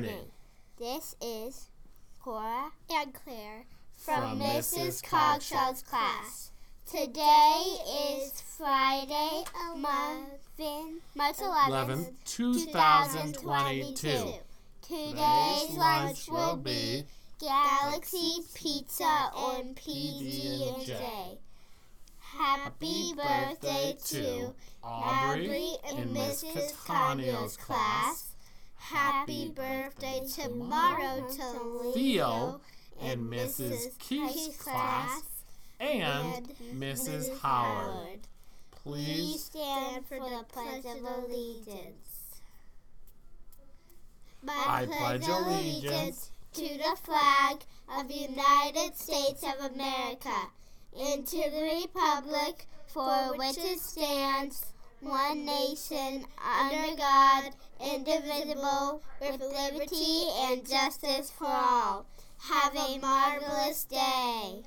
morning. This is Cora and Claire from, from Mrs. Coggeshall's class. Today is Friday, 11, March 11, 2022. 2022. Today's lunch will be Galaxy Pizza on PB&J. Happy birthday to Aubrey and Mrs. Conio's class. Happy birthday tomorrow to Theo and Mrs. Keith's class and Mrs. Howard. Please Please stand for the Pledge of Allegiance. I pledge allegiance to the flag of the United States of America and to the republic for which it stands, one nation, under God, indivisible, with liberty and justice for all. Have a marvelous day.